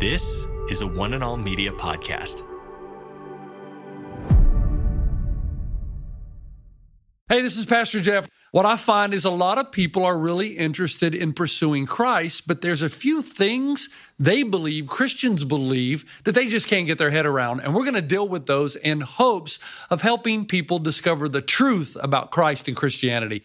This is a One and All Media podcast. Hey, this is Pastor Jeff. What I find is a lot of people are really interested in pursuing Christ, but there's a few things they believe, Christians believe, that they just can't get their head around. And we're going to deal with those in hopes of helping people discover the truth about Christ and Christianity.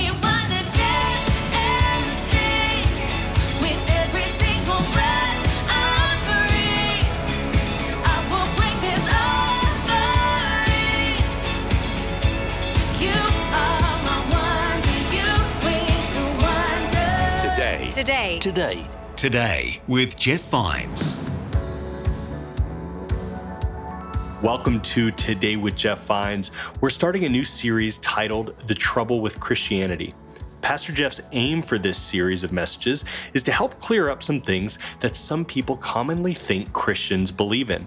Today. Today. Today. Today with Jeff Vines. Welcome to Today with Jeff Vines. We're starting a new series titled The Trouble with Christianity. Pastor Jeff's aim for this series of messages is to help clear up some things that some people commonly think Christians believe in.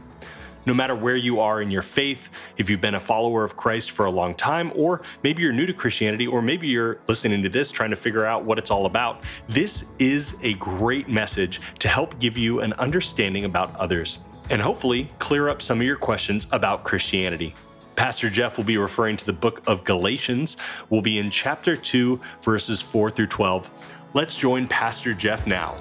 No matter where you are in your faith, if you've been a follower of Christ for a long time, or maybe you're new to Christianity, or maybe you're listening to this trying to figure out what it's all about, this is a great message to help give you an understanding about others and hopefully clear up some of your questions about Christianity. Pastor Jeff will be referring to the book of Galatians. We'll be in chapter 2, verses 4 through 12. Let's join Pastor Jeff now.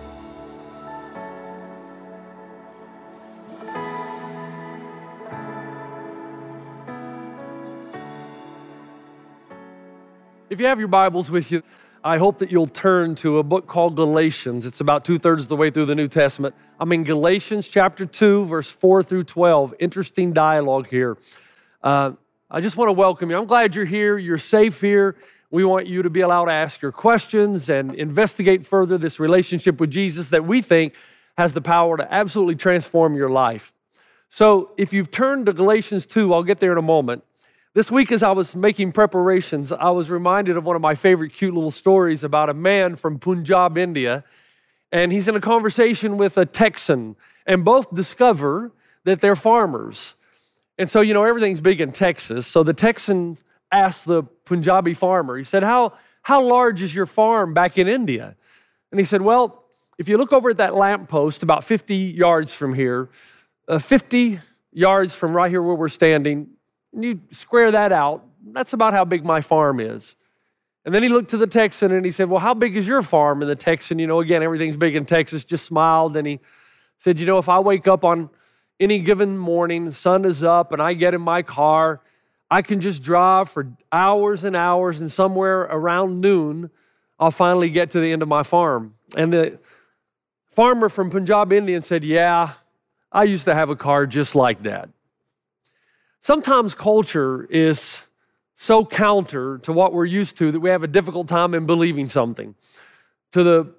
If you have your Bibles with you, I hope that you'll turn to a book called Galatians. It's about two thirds of the way through the New Testament. I'm in Galatians chapter 2, verse 4 through 12. Interesting dialogue here. Uh, I just want to welcome you. I'm glad you're here. You're safe here. We want you to be allowed to ask your questions and investigate further this relationship with Jesus that we think has the power to absolutely transform your life. So if you've turned to Galatians 2, I'll get there in a moment. This week, as I was making preparations, I was reminded of one of my favorite cute little stories about a man from Punjab, India. And he's in a conversation with a Texan, and both discover that they're farmers. And so, you know, everything's big in Texas. So the Texan asked the Punjabi farmer, he said, How, how large is your farm back in India? And he said, Well, if you look over at that lamppost about 50 yards from here, uh, 50 yards from right here where we're standing, and you square that out, that's about how big my farm is. And then he looked to the Texan and he said, Well, how big is your farm? And the Texan, you know, again, everything's big in Texas, just smiled and he said, You know, if I wake up on any given morning, the sun is up, and I get in my car, I can just drive for hours and hours, and somewhere around noon, I'll finally get to the end of my farm. And the farmer from Punjab, Indian said, Yeah, I used to have a car just like that. Sometimes culture is so counter to what we're used to that we have a difficult time in believing something. To the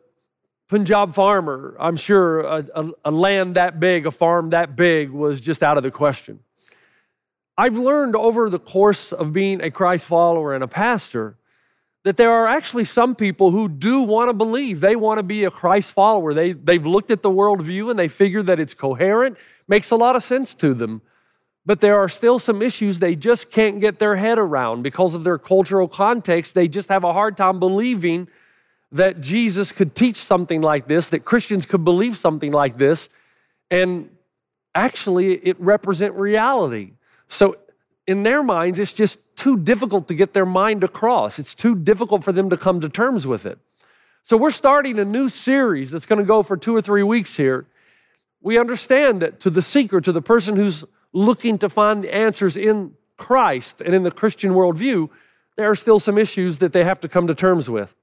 Punjab farmer, I'm sure a, a, a, land that big, a farm that big was just out of the question. I've learned over the course of being a Christ follower and a pastor that there are actually some people who do want to believe. They want to be a Christ follower. They, they've looked at the worldview and they figure that it's coherent, makes a lot of sense to them. But there are still some issues they just can't get their head around because of their cultural context. They just have a hard time believing that Jesus could teach something like this, that Christians could believe something like this, and actually it represent reality. So in their minds, it's just too difficult to get their mind across. It's too difficult for them to come to terms with it. So we're starting a new series that's going to go for two or three weeks here. We understand that to the seeker, to the person who's looking to find the answers in Christ and in the Christian worldview, there are still some issues that they have to come to terms with.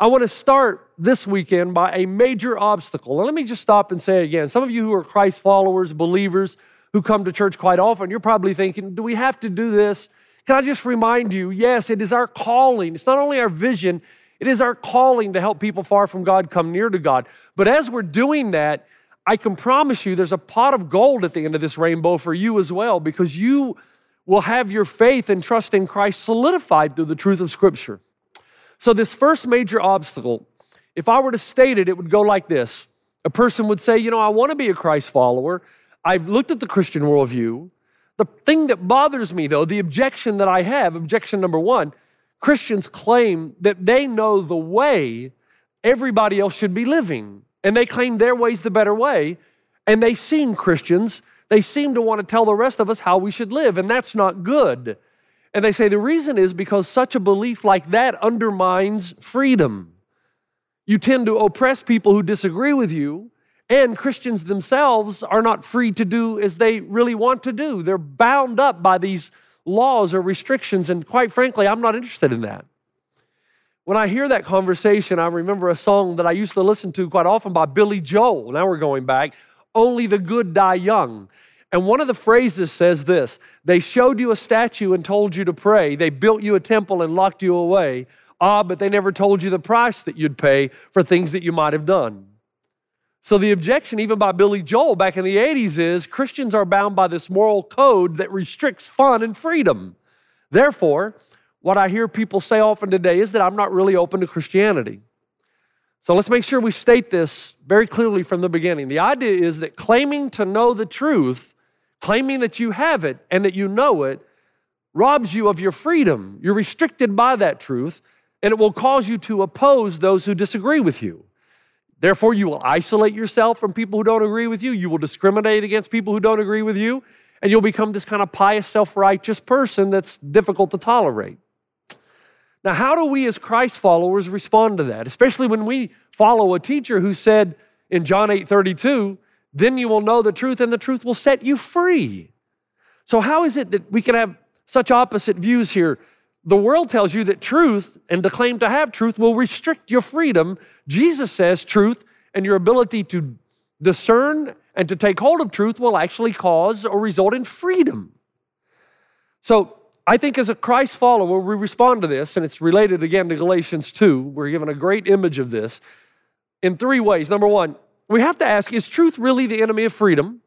I want to start this weekend by a major obstacle. And let me just stop and say again some of you who are Christ followers, believers, who come to church quite often, you're probably thinking, do we have to do this? Can I just remind you, yes, it is our calling. It's not only our vision, it is our calling to help people far from God come near to God. But as we're doing that, I can promise you there's a pot of gold at the end of this rainbow for you as well, because you will have your faith and trust in Christ solidified through the truth of Scripture. So, this first major obstacle If I were to state it, it would go like this A person would say, You know, I want to be a Christ follower. I've looked at the Christian worldview. The thing that bothers me, though, the objection that I have, objection number one, Christians claim that they know the way everybody else should be living. And they claim their way's the better way. And they seem Christians, they seem to want to tell the rest of us how we should live. And that's not good. And they say the reason is because such a belief like that undermines freedom. You tend to oppress people who disagree with you, and Christians themselves are not free to do as they really want to do. They're bound up by these laws or restrictions, and quite frankly, I'm not interested in that. When I hear that conversation, I remember a song that I used to listen to quite often by Billy Joel. Now we're going back. Only the good die young. And one of the phrases says this They showed you a statue and told you to pray. They built you a temple and locked you away. Ah, but they never told you the price that you'd pay for things that you might have done. So the objection, even by Billy Joel back in the 80s, is Christians are bound by this moral code that restricts fun and freedom. Therefore, what I hear people say often today is that I'm not really open to Christianity. So let's make sure we state this very clearly from the beginning. The idea is that claiming to know the truth, claiming that you have it and that you know it, robs you of your freedom. You're restricted by that truth, and it will cause you to oppose those who disagree with you. Therefore, you will isolate yourself from people who don't agree with you. You will discriminate against people who don't agree with you. And you'll become this kind of pious, self righteous person that's difficult to tolerate. Now, how do we as Christ followers respond to that? Especially when we follow a teacher who said in John 8 32, then you will know the truth and the truth will set you free. So, how is it that we can have such opposite views here? The world tells you that truth and the claim to have truth will restrict your freedom. Jesus says truth and your ability to discern and to take hold of truth will actually cause or result in freedom. So, I think as a Christ follower, we respond to this, and it's related again to Galatians 2. We're given a great image of this in three ways. Number one, we have to ask is truth really the enemy of freedom?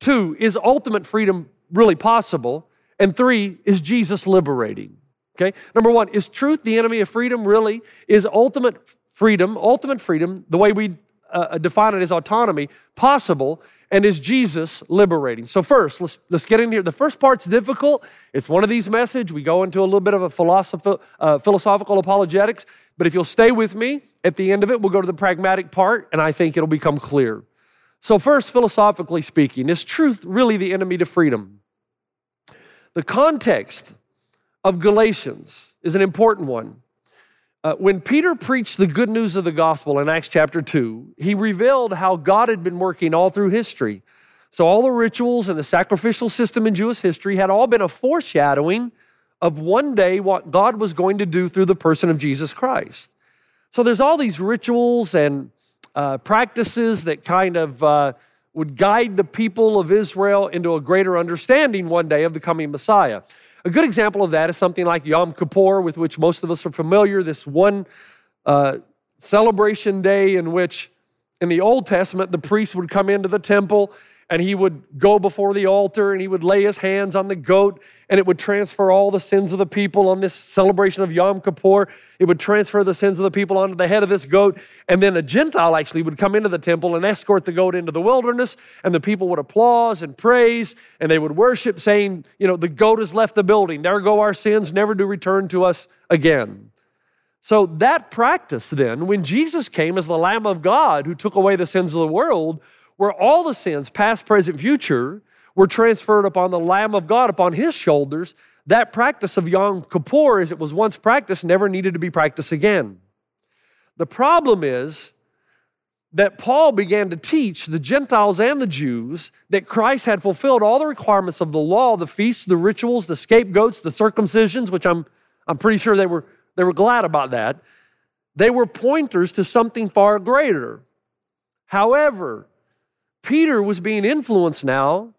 Two, is ultimate freedom really possible? And three, is Jesus liberating? Okay, number one, is truth the enemy of freedom really? Is ultimate freedom, ultimate freedom, the way we uh, define it as autonomy, possible? And is Jesus liberating? So first, let's, let's get in here. The first part's difficult. It's one of these messages. We go into a little bit of a philosoph- uh, philosophical apologetics. But if you'll stay with me, at the end of it, we'll go to the pragmatic part, and I think it'll become clear. So first, philosophically speaking, is truth really the enemy to freedom? The context of Galatians is an important one. Uh, when Peter preached the good news of the gospel in Acts chapter 2, he revealed how God had been working all through history. So, all the rituals and the sacrificial system in Jewish history had all been a foreshadowing of one day what God was going to do through the person of Jesus Christ. So, there's all these rituals and uh, practices that kind of uh, would guide the people of Israel into a greater understanding one day of the coming Messiah. A good example of that is something like Yom Kippur, with which most of us are familiar, this one uh, celebration day in which, in the Old Testament, the priest would come into the temple and he would go before the altar and he would lay his hands on the goat and it would transfer all the sins of the people on this celebration of Yom Kippur. It would transfer the sins of the people onto the head of this goat. And then a Gentile actually would come into the temple and escort the goat into the wilderness. And the people would applause and praise and they would worship, saying, You know, the goat has left the building. There go our sins, never to return to us again. So that practice then, when Jesus came as the Lamb of God who took away the sins of the world, where all the sins, past, present, future, were transferred upon the Lamb of God, upon his shoulders, that practice of Yom Kippur, as it was once practiced, never needed to be practiced again. The problem is that Paul began to teach the Gentiles and the Jews that Christ had fulfilled all the requirements of the law, the feasts, the rituals, the scapegoats, the circumcisions, which I'm, I'm pretty sure they were, they were glad about that. They were pointers to something far greater. However, Peter was being influenced now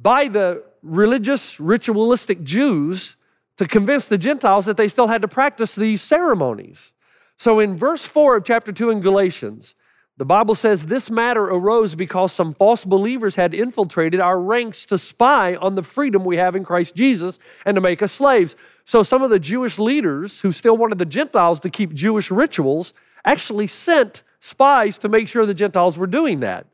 by the religious, ritualistic Jews to convince the Gentiles that they still had to practice these ceremonies. So in verse 4 of chapter 2 in Galatians, the Bible says this matter arose because some false believers had infiltrated our ranks to spy on the freedom we have in Christ Jesus and to make us slaves. So some of the Jewish leaders who still wanted the Gentiles to keep Jewish rituals actually sent spies to make sure the Gentiles were doing that.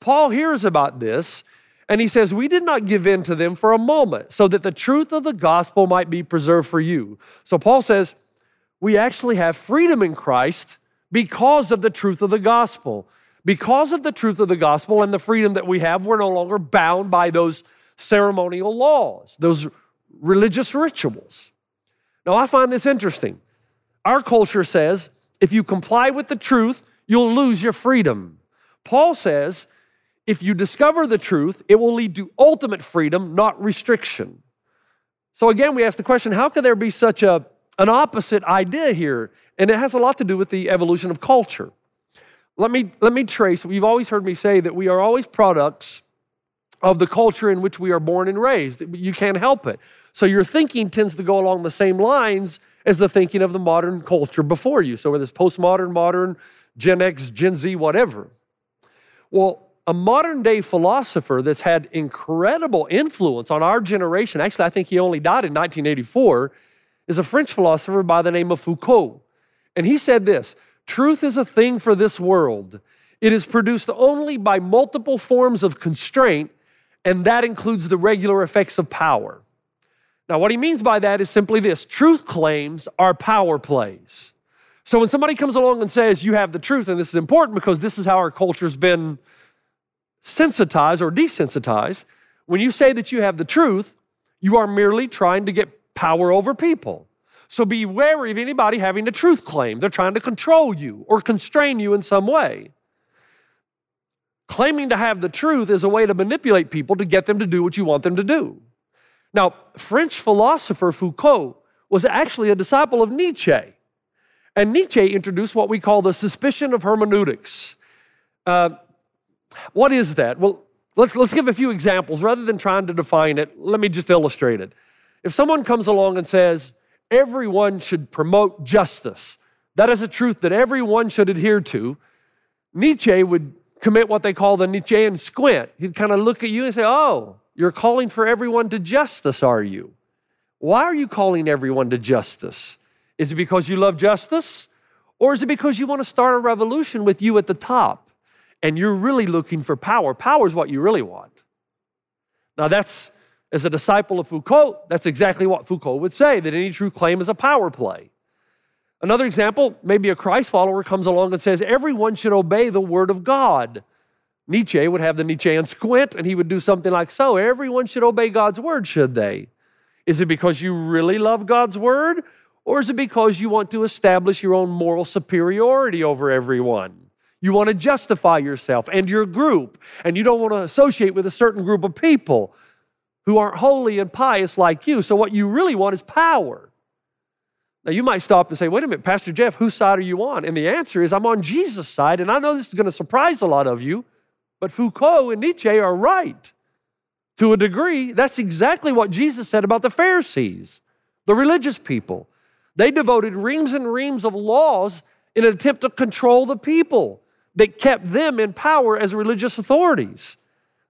Paul hears about this and he says, We did not give in to them for a moment so that the truth of the gospel might be preserved for you. So Paul says, We actually have freedom in Christ because of the truth of the gospel. Because of the truth of the gospel and the freedom that we have, we're no longer bound by those ceremonial laws, those religious rituals. Now, I find this interesting. Our culture says if you comply with the truth, you'll lose your freedom. Paul says if you discover the truth, it will lead to ultimate freedom, not restriction. So, again, we ask the question how could there be such a, an opposite idea here? And it has a lot to do with the evolution of culture. Let me, let me trace. You've always heard me say that we are always products of the culture in which we are born and raised. You can't help it. So your thinking tends to go along the same lines as the thinking of the modern culture before you. So whether it's postmodern, modern, Gen X, Gen Z, whatever. Well, a modern day philosopher that's had incredible influence on our generation, actually, I think he only died in 1984, is a French philosopher by the name of Foucault. And he said this Truth is a thing for this world. It is produced only by multiple forms of constraint, and that includes the regular effects of power. Now, what he means by that is simply this truth claims are power plays. So when somebody comes along and says, You have the truth, and this is important because this is how our culture's been sensitized or desensitized, when you say that you have the truth, you are merely trying to get power over people. So be wary of anybody having a truth claim. They're trying to control you or constrain you in some way. Claiming to have the truth is a way to manipulate people to get them to do what you want them to do. Now, French philosopher Foucault was actually a disciple of Nietzsche. And Nietzsche introduced what we call the suspicion of hermeneutics. Uh, what is that? Well, let's, let's give a few examples. Rather than trying to define it, let me just illustrate it. If someone comes along and says, everyone should promote justice, that is a truth that everyone should adhere to, Nietzsche would commit what they call the Nietzschean squint. He'd kind of look at you and say, Oh, you're calling for everyone to justice, are you? Why are you calling everyone to justice? Is it because you love justice? Or is it because you want to start a revolution with you at the top and you're really looking for power? Power is what you really want. Now, that's, as a disciple of Foucault, that's exactly what Foucault would say that any true claim is a power play. Another example, maybe a Christ follower comes along and says, everyone should obey the word of God. Nietzsche would have the Nietzschean squint and he would do something like so everyone should obey God's word, should they? Is it because you really love God's word? Or is it because you want to establish your own moral superiority over everyone? You want to justify yourself and your group, and you don't want to associate with a certain group of people who aren't holy and pious like you. So, what you really want is power. Now, you might stop and say, wait a minute, Pastor Jeff, whose side are you on? And the answer is, I'm on Jesus' side, and I know this is going to surprise a lot of you. But Foucault and Nietzsche are right. To a degree, that's exactly what Jesus said about the Pharisees, the religious people. They devoted reams and reams of laws in an attempt to control the people that kept them in power as religious authorities.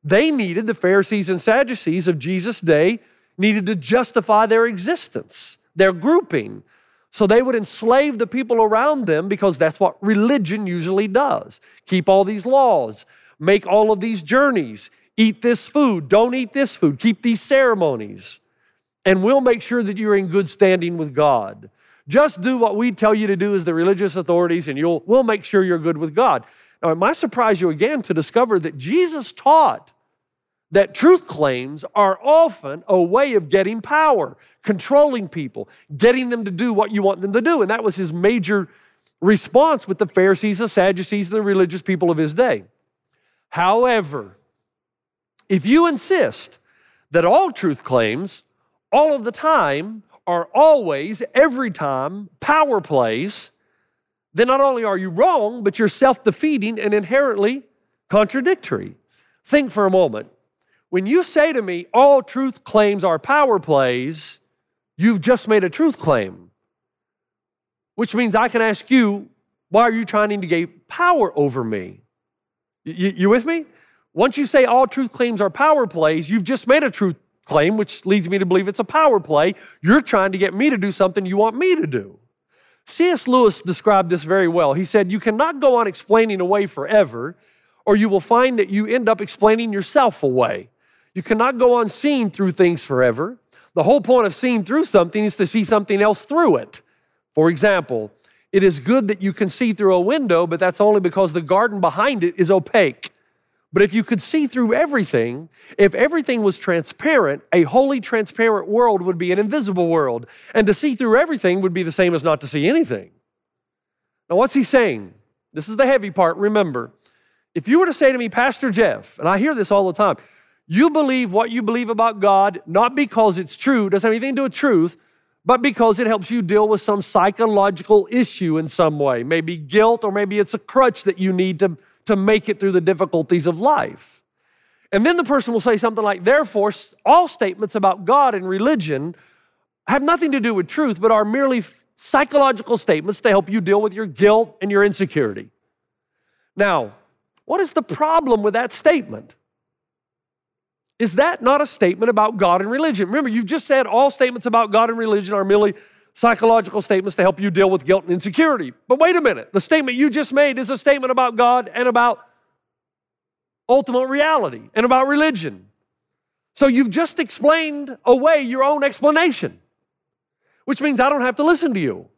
They needed, the Pharisees and Sadducees of Jesus' day, needed to justify their existence, their grouping. So they would enslave the people around them because that's what religion usually does keep all these laws, make all of these journeys, eat this food, don't eat this food, keep these ceremonies, and we'll make sure that you're in good standing with God. Just do what we tell you to do as the religious authorities, and you'll, we'll make sure you're good with God. Now, it might surprise you again to discover that Jesus taught that truth claims are often a way of getting power, controlling people, getting them to do what you want them to do. And that was his major response with the Pharisees, the Sadducees, and the religious people of his day. However, if you insist that all truth claims, all of the time, are always, every time, power plays, then not only are you wrong, but you're self defeating and inherently contradictory. Think for a moment. When you say to me, all truth claims are power plays, you've just made a truth claim. Which means I can ask you, why are you trying to gain power over me? You, you with me? Once you say all truth claims are power plays, you've just made a truth claim, which leads me to believe it's a power play. You're trying to get me to do something you want me to do. C.S. Lewis described this very well. He said, You cannot go on explaining away forever, or you will find that you end up explaining yourself away. You cannot go on seeing through things forever. The whole point of seeing through something is to see something else through it. For example, it is good that you can see through a window, but that's only because the garden behind it is opaque. But if you could see through everything, if everything was transparent, a wholly transparent world would be an invisible world. And to see through everything would be the same as not to see anything. Now, what's he saying? This is the heavy part, remember. If you were to say to me, Pastor Jeff, and I hear this all the time, you believe what you believe about God, not because it's true, doesn't have anything to do with truth, but because it helps you deal with some psychological issue in some way. Maybe guilt, or maybe it's a crutch that you need to, to make it through the difficulties of life. And then the person will say something like, therefore, all statements about God and religion have nothing to do with truth, but are merely psychological statements to help you deal with your guilt and your insecurity. Now, what is the problem with that statement? Is that not a statement about God and religion? Remember, you've just said all statements about God and religion are merely psychological statements to help you deal with guilt and insecurity. But wait a minute, the statement you just made is a statement about God and about ultimate reality and about religion. So you've just explained away your own explanation, which means I don't have to listen to you.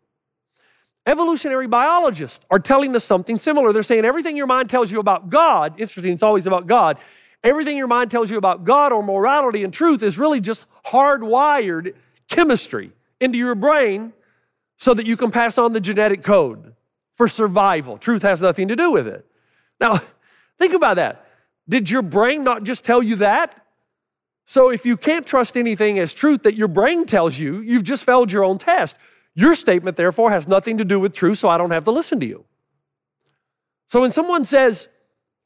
Evolutionary biologists are telling us something similar. They're saying everything your mind tells you about God, interesting, it's always about God, everything your mind tells you about God or morality and truth is really just hardwired chemistry into your brain so that you can pass on the genetic code for survival. Truth has nothing to do with it. Now, think about that. Did your brain not just tell you that? So if you can't trust anything as truth that your brain tells you, you've just failed your own test. Your statement, therefore, has nothing to do with truth, so I don't have to listen to you. So when someone says,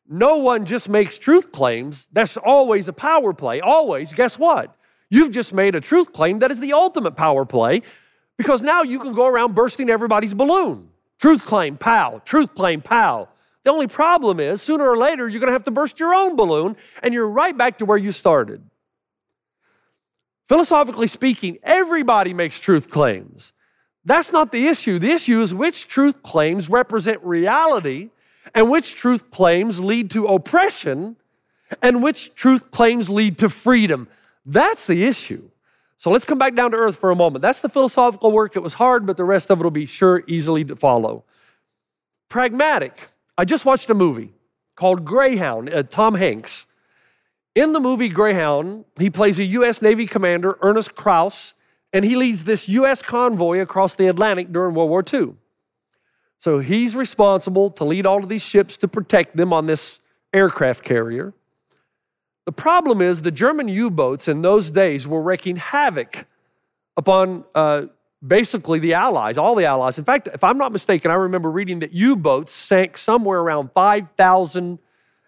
no one just makes truth claims, that's always a power play. Always. Guess what? You've just made a truth claim that is the ultimate power play because now you can go around bursting everybody's balloon. Truth claim, pow. Truth claim, pow. The only problem is sooner or later you're going to have to burst your own balloon and you're right back to where you started. Philosophically speaking, everybody makes truth claims. That's not the issue. The issue is which truth claims represent reality and which truth claims lead to oppression and which truth claims lead to freedom. That's the issue. So let's come back down to earth for a moment. That's the philosophical work. It was hard, but the rest of it will be sure easily to follow. Pragmatic. I just watched a movie called Greyhound, uh, Tom Hanks. In the movie Greyhound, he plays a U.S. Navy commander, Ernest Krause, and he leads this U.S. convoy across the Atlantic during World War II. So he's responsible to lead all of these ships to protect them on this aircraft carrier. The problem is the German U boats in those days were wreaking havoc upon uh, basically the Allies, all the Allies. In fact, if I'm not mistaken, I remember reading that U boats sank somewhere around 5,000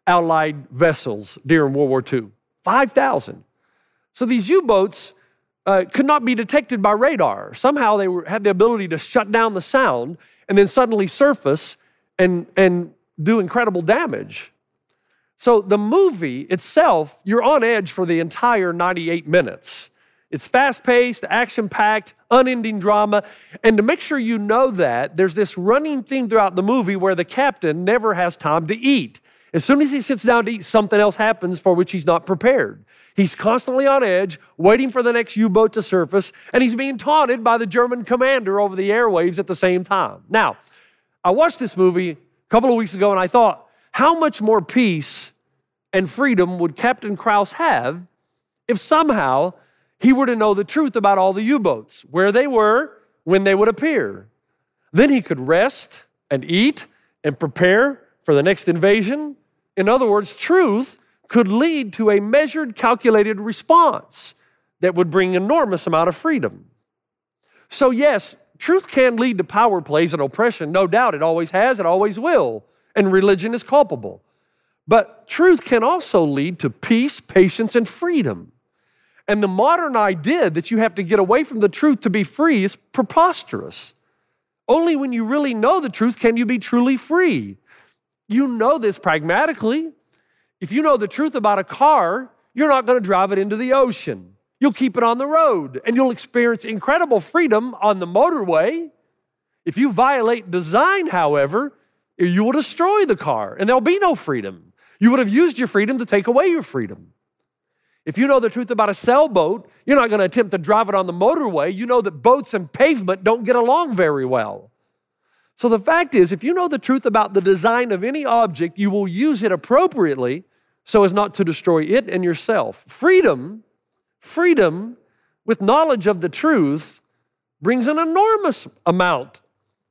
Allied vessels during World War II. 5,000. So these U boats uh, could not be detected by radar. Somehow they were, had the ability to shut down the sound and then suddenly surface and, and do incredible damage. So the movie itself, you're on edge for the entire 98 minutes. It's fast paced, action packed, unending drama. And to make sure you know that, there's this running theme throughout the movie where the captain never has time to eat. As soon as he sits down to eat, something else happens for which he's not prepared. He's constantly on edge, waiting for the next U boat to surface, and he's being taunted by the German commander over the airwaves at the same time. Now, I watched this movie a couple of weeks ago and I thought, how much more peace and freedom would Captain Krause have if somehow he were to know the truth about all the U boats, where they were, when they would appear? Then he could rest and eat and prepare for the next invasion. In other words, truth could lead to a measured, calculated response that would bring enormous amount of freedom. So, yes, truth can lead to power plays and oppression. No doubt, it always has, it always will. And religion is culpable. But truth can also lead to peace, patience, and freedom. And the modern idea that you have to get away from the truth to be free is preposterous. Only when you really know the truth can you be truly free. You know this pragmatically. If you know the truth about a car, you're not going to drive it into the ocean. You'll keep it on the road and you'll experience incredible freedom on the motorway. If you violate design, however, you will destroy the car and there'll be no freedom. You would have used your freedom to take away your freedom. If you know the truth about a sailboat, you're not going to attempt to drive it on the motorway. You know that boats and pavement don't get along very well. So the fact is, if you know the truth about the design of any object, you will use it appropriately so as not to destroy it and yourself. Freedom, freedom with knowledge of the truth brings an enormous amount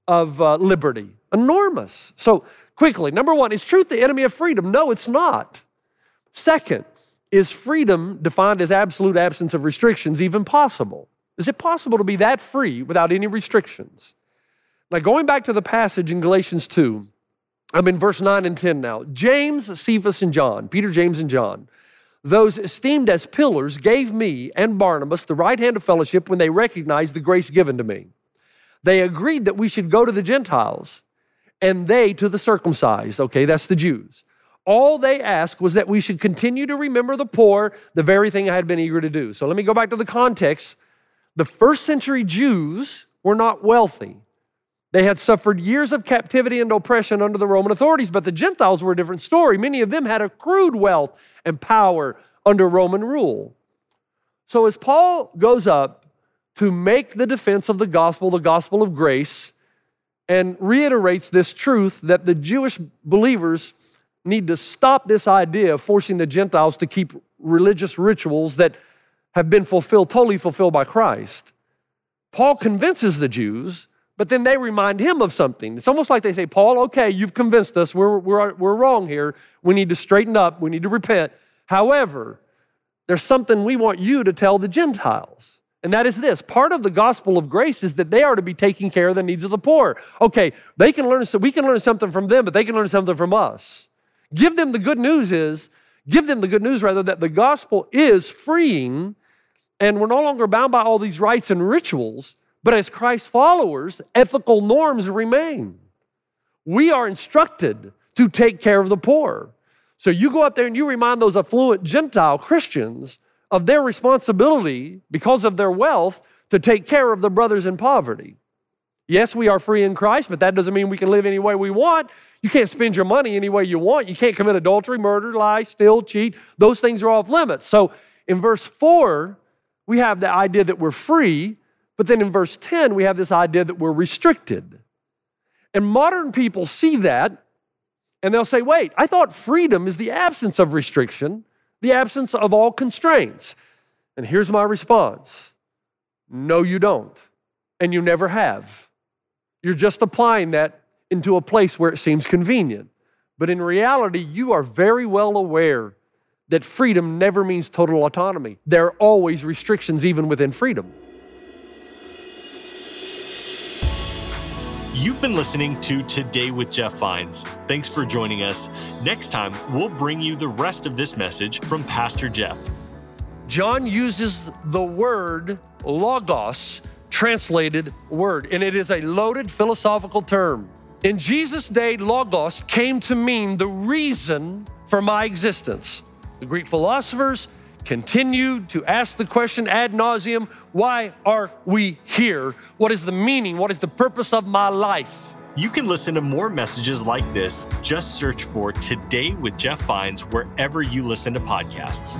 of uh, liberty. Enormous. So, quickly, number one, is truth the enemy of freedom? No, it's not. Second, is freedom defined as absolute absence of restrictions even possible? Is it possible to be that free without any restrictions? Now, going back to the passage in Galatians 2, I'm in verse 9 and 10 now. James, Cephas, and John, Peter, James, and John, those esteemed as pillars, gave me and Barnabas the right hand of fellowship when they recognized the grace given to me. They agreed that we should go to the Gentiles and they to the circumcised. Okay, that's the Jews. All they asked was that we should continue to remember the poor, the very thing I had been eager to do. So let me go back to the context. The first century Jews were not wealthy. They had suffered years of captivity and oppression under the Roman authorities, but the Gentiles were a different story. Many of them had accrued wealth and power under Roman rule. So as Paul goes up to make the defense of the gospel, the gospel of grace, and reiterates this truth that the Jewish believers need to stop this idea of forcing the Gentiles to keep religious rituals that have been fulfilled, totally fulfilled by Christ. Paul convinces the Jews, but then they remind him of something. It's almost like they say, Paul, okay, you've convinced us. We're, we're, we're wrong here. We need to straighten up. We need to repent. However, there's something we want you to tell the Gentiles. And that is this part of the gospel of grace is that they are to be taking care of the needs of the poor. Okay, they can learn, we can learn something from them, but they can learn something from us. Give them the good news is, give them the good news rather that the gospel is freeing and we're no longer bound by all these rites and rituals, but as Christ followers, ethical norms remain. We are instructed to take care of the poor. So you go up there and you remind those affluent Gentile Christians of their responsibility because of their wealth to take care of the brothers in poverty. Yes, we are free in Christ, but that doesn't mean we can live any way we want. You can't spend your money any way you want. You can't commit adultery, murder, lie, steal, cheat. Those things are off limits. So in verse 4, we have the idea that we're free, but then in verse 10, we have this idea that we're restricted. And modern people see that and they'll say, wait, I thought freedom is the absence of restriction, the absence of all constraints. And here's my response no, you don't. And you never have. You're just applying that into a place where it seems convenient. But in reality, you are very well aware that freedom never means total autonomy. There are always restrictions, even within freedom. You've been listening to Today with Jeff Vines. Thanks for joining us. Next time, we'll bring you the rest of this message from Pastor Jeff. John uses the word logos, translated word, and it is a loaded philosophical term. In Jesus' day, logos came to mean the reason for my existence. The Greek philosophers continued to ask the question ad nauseum why are we here? What is the meaning? What is the purpose of my life? You can listen to more messages like this. Just search for Today with Jeff Vines wherever you listen to podcasts.